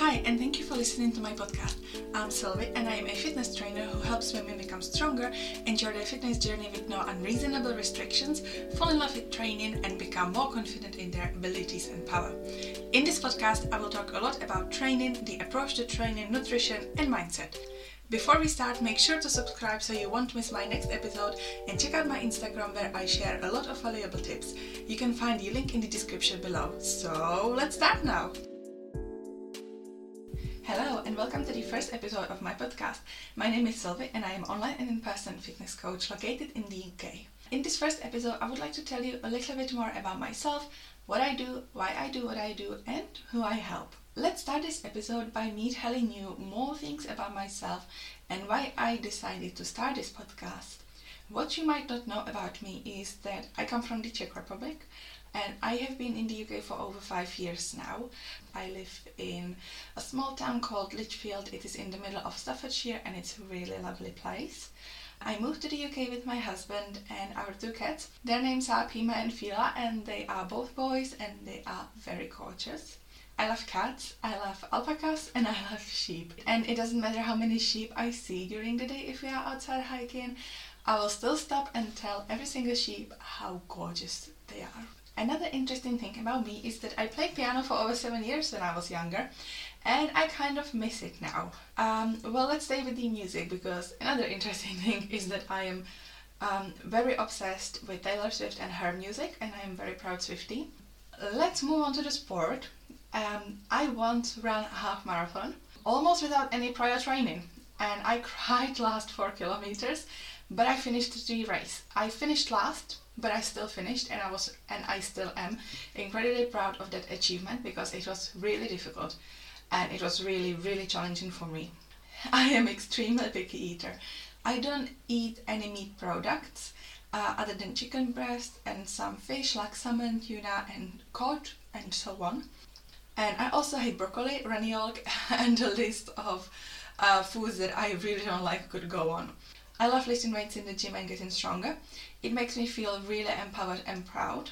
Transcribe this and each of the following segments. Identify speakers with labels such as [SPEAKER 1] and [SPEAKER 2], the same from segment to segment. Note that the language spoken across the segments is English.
[SPEAKER 1] Hi, and thank you for listening to my podcast. I'm Silvie, and I am a fitness trainer who helps women become stronger, enjoy their fitness journey with no unreasonable restrictions, fall in love with training, and become more confident in their abilities and power. In this podcast, I will talk a lot about training, the approach to training, nutrition, and mindset. Before we start, make sure to subscribe so you won't miss my next episode and check out my Instagram where I share a lot of valuable tips. You can find the link in the description below. So let's start now! And welcome to the first episode of my podcast. My name is Silvie and I am online and in-person fitness coach located in the UK. In this first episode, I would like to tell you a little bit more about myself, what I do, why I do what I do, and who I help. Let's start this episode by me telling you more things about myself and why I decided to start this podcast. What you might not know about me is that I come from the Czech Republic and I have been in the UK for over five years now. I live in a small town called Lichfield. It is in the middle of Staffordshire and it's a really lovely place. I moved to the UK with my husband and our two cats. Their names are Pima and Fila and they are both boys and they are very gorgeous. I love cats, I love alpacas, and I love sheep. And it doesn't matter how many sheep I see during the day if we are outside hiking, I will still stop and tell every single sheep how gorgeous they are. Another interesting thing about me is that I played piano for over seven years when I was younger, and I kind of miss it now. Um, well, let's stay with the music because another interesting thing is that I am um, very obsessed with Taylor Swift and her music, and I am very proud Swiftie. Let's move on to the sport. Um, I once ran a half marathon almost without any prior training, and I cried last four kilometers, but I finished the race. I finished last but I still finished and I was and I still am incredibly proud of that achievement because it was really difficult and it was really really challenging for me. I am extremely picky eater. I don't eat any meat products uh, other than chicken breast and some fish like salmon, tuna and cod and so on. And I also hate broccoli, yolk and a list of uh, foods that I really don't like could go on. I love lifting weights in the gym and getting stronger. It makes me feel really empowered and proud.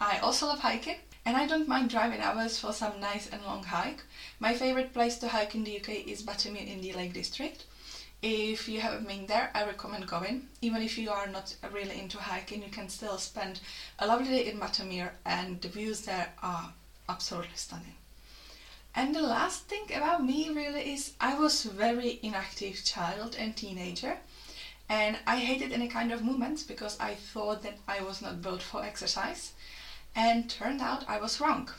[SPEAKER 1] I also love hiking and I don't mind driving hours for some nice and long hike. My favorite place to hike in the UK is Buttermere in the Lake District. If you haven't been there, I recommend going. Even if you are not really into hiking, you can still spend a lovely day in Buttermere and the views there are absolutely stunning. And the last thing about me really is I was a very inactive child and teenager and I hated any kind of movements because I thought that I was not built for exercise and turned out I was wrong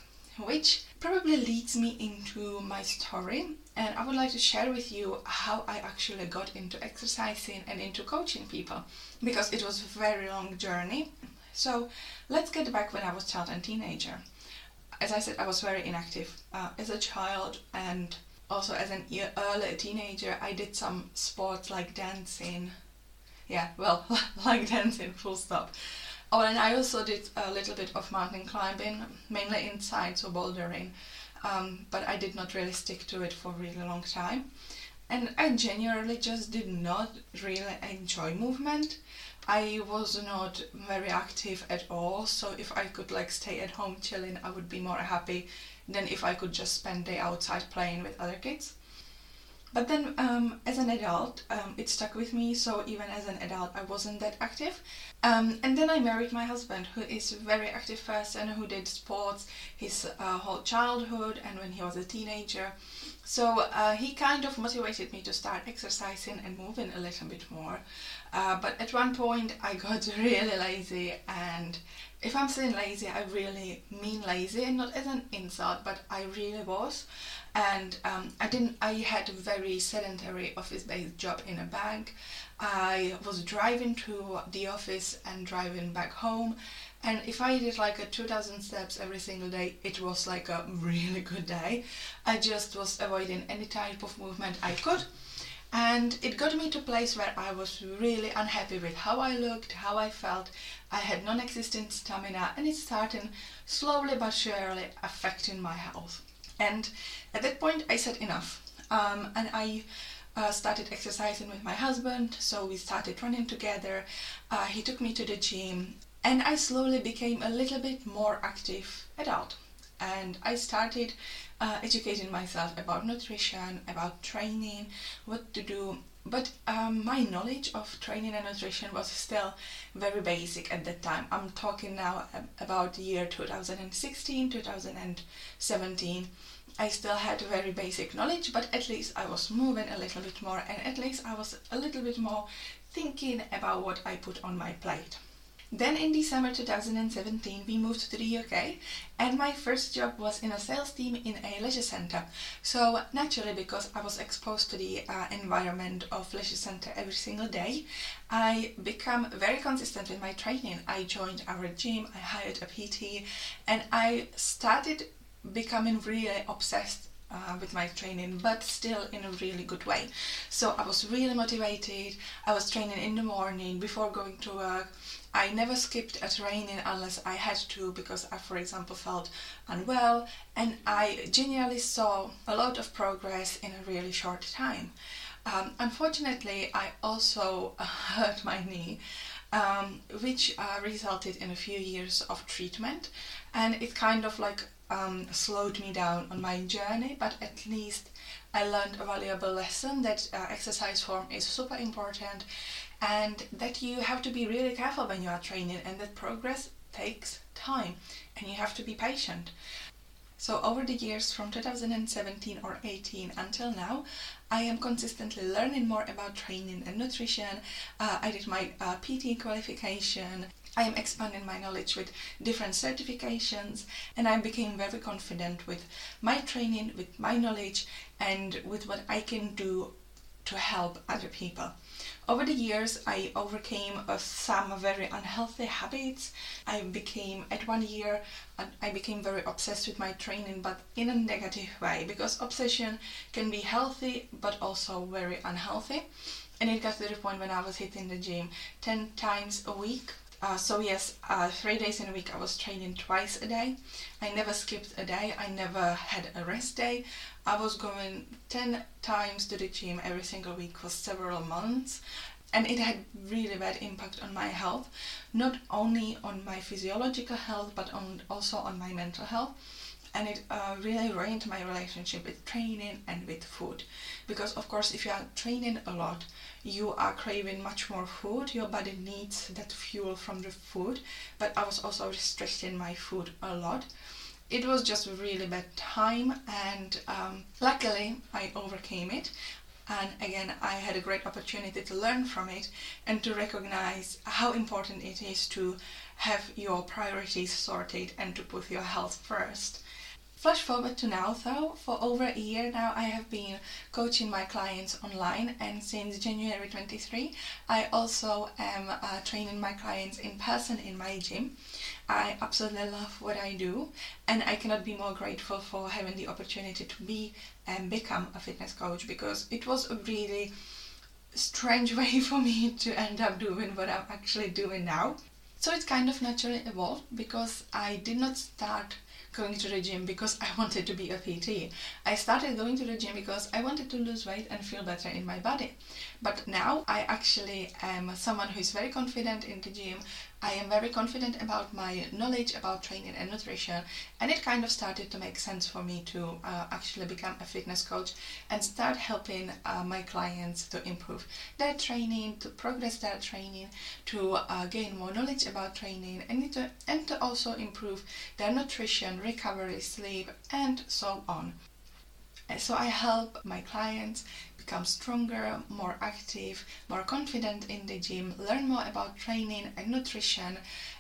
[SPEAKER 1] which probably leads me into my story and I would like to share with you how I actually got into exercising and into coaching people because it was a very long journey. So let's get back when I was child and teenager. As I said, I was very inactive uh, as a child and also as an early teenager. I did some sports like dancing, yeah, well, like dancing, full stop. Oh, and I also did a little bit of mountain climbing, mainly inside, so bouldering, um, but I did not really stick to it for a really long time. And I genuinely just did not really enjoy movement. I was not very active at all, so if I could like stay at home chilling, I would be more happy than if I could just spend day outside playing with other kids. But then, um, as an adult, um, it stuck with me. So even as an adult, I wasn't that active. Um, and then I married my husband, who is a very active person who did sports his uh, whole childhood and when he was a teenager. So uh, he kind of motivated me to start exercising and moving a little bit more. Uh, but at one point, I got really lazy and if I'm saying lazy, I really mean lazy, and not as an insult, but I really was. And um, I didn't. I had a very sedentary office-based job in a bank. I was driving to the office and driving back home. And if I did like a 2000 steps every single day, it was like a really good day. I just was avoiding any type of movement I could and it got me to a place where I was really unhappy with how I looked, how I felt. I had non-existent stamina and it started slowly but surely affecting my health. And at that point I said enough. Um, and I uh, started exercising with my husband, so we started running together. Uh, he took me to the gym and I slowly became a little bit more active adult. and I started uh, educating myself about nutrition, about training, what to do. But um, my knowledge of training and nutrition was still very basic at that time. I'm talking now about the year 2016, 2017. I still had very basic knowledge, but at least I was moving a little bit more and at least I was a little bit more thinking about what I put on my plate. Then in December 2017, we moved to the UK, and my first job was in a sales team in a leisure center. So, naturally, because I was exposed to the uh, environment of leisure center every single day, I became very consistent with my training. I joined our gym, I hired a PT, and I started becoming really obsessed uh, with my training, but still in a really good way. So I was really motivated. I was training in the morning before going to work. I never skipped a training unless I had to because I, for example, felt unwell, and I genuinely saw a lot of progress in a really short time. Um, unfortunately, I also hurt my knee. Um, which uh, resulted in a few years of treatment, and it kind of like um, slowed me down on my journey, but at least I learned a valuable lesson that uh, exercise form is super important and that you have to be really careful when you are training and that progress takes time and you have to be patient. So over the years from 2017 or 18 until now, I am consistently learning more about training and nutrition. Uh, I did my uh, PT qualification. I am expanding my knowledge with different certifications and I became very confident with my training, with my knowledge, and with what I can do to help other people. Over the years, I overcame uh, some very unhealthy habits. I became, at one year, I became very obsessed with my training, but in a negative way, because obsession can be healthy but also very unhealthy. And it got to the point when I was hitting the gym 10 times a week uh, so yes, uh, three days in a week I was training twice a day. I never skipped a day. I never had a rest day. I was going ten times to the gym every single week for several months, and it had really bad impact on my health, not only on my physiological health but on also on my mental health and it uh, really ruined my relationship with training and with food. Because of course if you are training a lot you are craving much more food. Your body needs that fuel from the food. But i was also restricting my food a lot. It was just a really bad time and um, luckily i overcame it. And again i had a great opportunity to learn from it and to recognize how important it is to have your priorities sorted and to put your health first Flash forward to now though, for over a year now I have been coaching my clients online and since January 23 I also am uh, training my clients in person in my gym. I absolutely love what I do and I cannot be more grateful for having the opportunity to be and become a fitness coach because it was a really strange way for me to end up doing what I'm actually doing now. So it's kind of naturally evolved because I did not start going to the gym because I wanted to be a PT. I started going to the gym because I wanted to lose weight and feel better in my body. But now I actually am someone who is very confident in the gym. I am very confident about my knowledge about training and nutrition, and it kind of started to make sense for me to uh, actually become a fitness coach and start helping uh, my clients to improve their training, to progress their training, to uh, gain more knowledge about training, and to, and to also improve their nutrition, recovery, sleep, and so on. So I help my clients become stronger, more active, more confident in the gym, learn more about training and nutrition,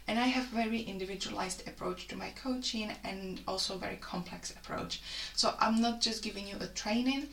[SPEAKER 1] and I have very individualized approach to my coaching and also very complex approach. So I'm not just giving you a training,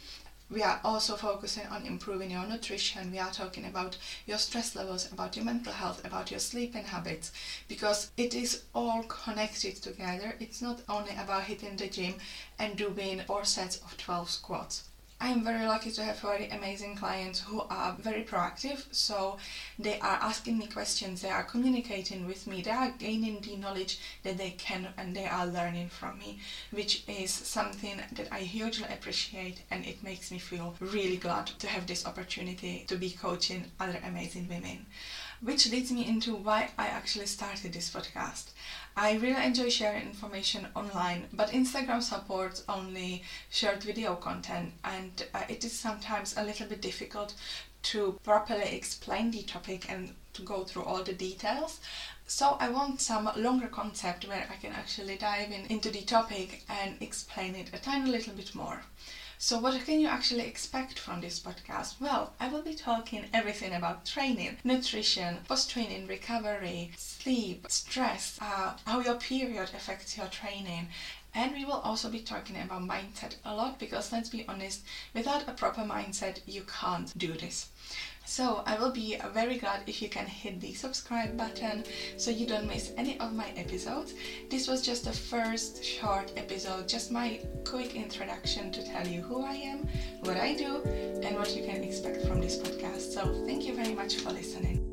[SPEAKER 1] we are also focusing on improving your nutrition. We are talking about your stress levels, about your mental health, about your sleeping habits, because it is all connected together. It's not only about hitting the gym and doing four sets of 12 squats. I am very lucky to have very amazing clients who are very proactive. So they are asking me questions, they are communicating with me, they are gaining the knowledge that they can and they are learning from me, which is something that I hugely appreciate and it makes me feel really glad to have this opportunity to be coaching other amazing women. Which leads me into why I actually started this podcast. I really enjoy sharing information online, but Instagram supports only shared video content, and uh, it is sometimes a little bit difficult to properly explain the topic and to go through all the details. So I want some longer concept where I can actually dive in into the topic and explain it a tiny little bit more. So what can you actually expect from this podcast? Well, I will be talking everything about training, nutrition, post-training recovery, sleep, stress, uh, how your period affects your training, and we will also be talking about mindset a lot because let's be honest, without a proper mindset, you can't do this. So I will be very glad if you can hit the subscribe button so you don't miss any of my episodes. This was just the first short episode, just my quick introduction to tell you who I am, what I do, and what you can expect from this podcast. So thank you very much for listening.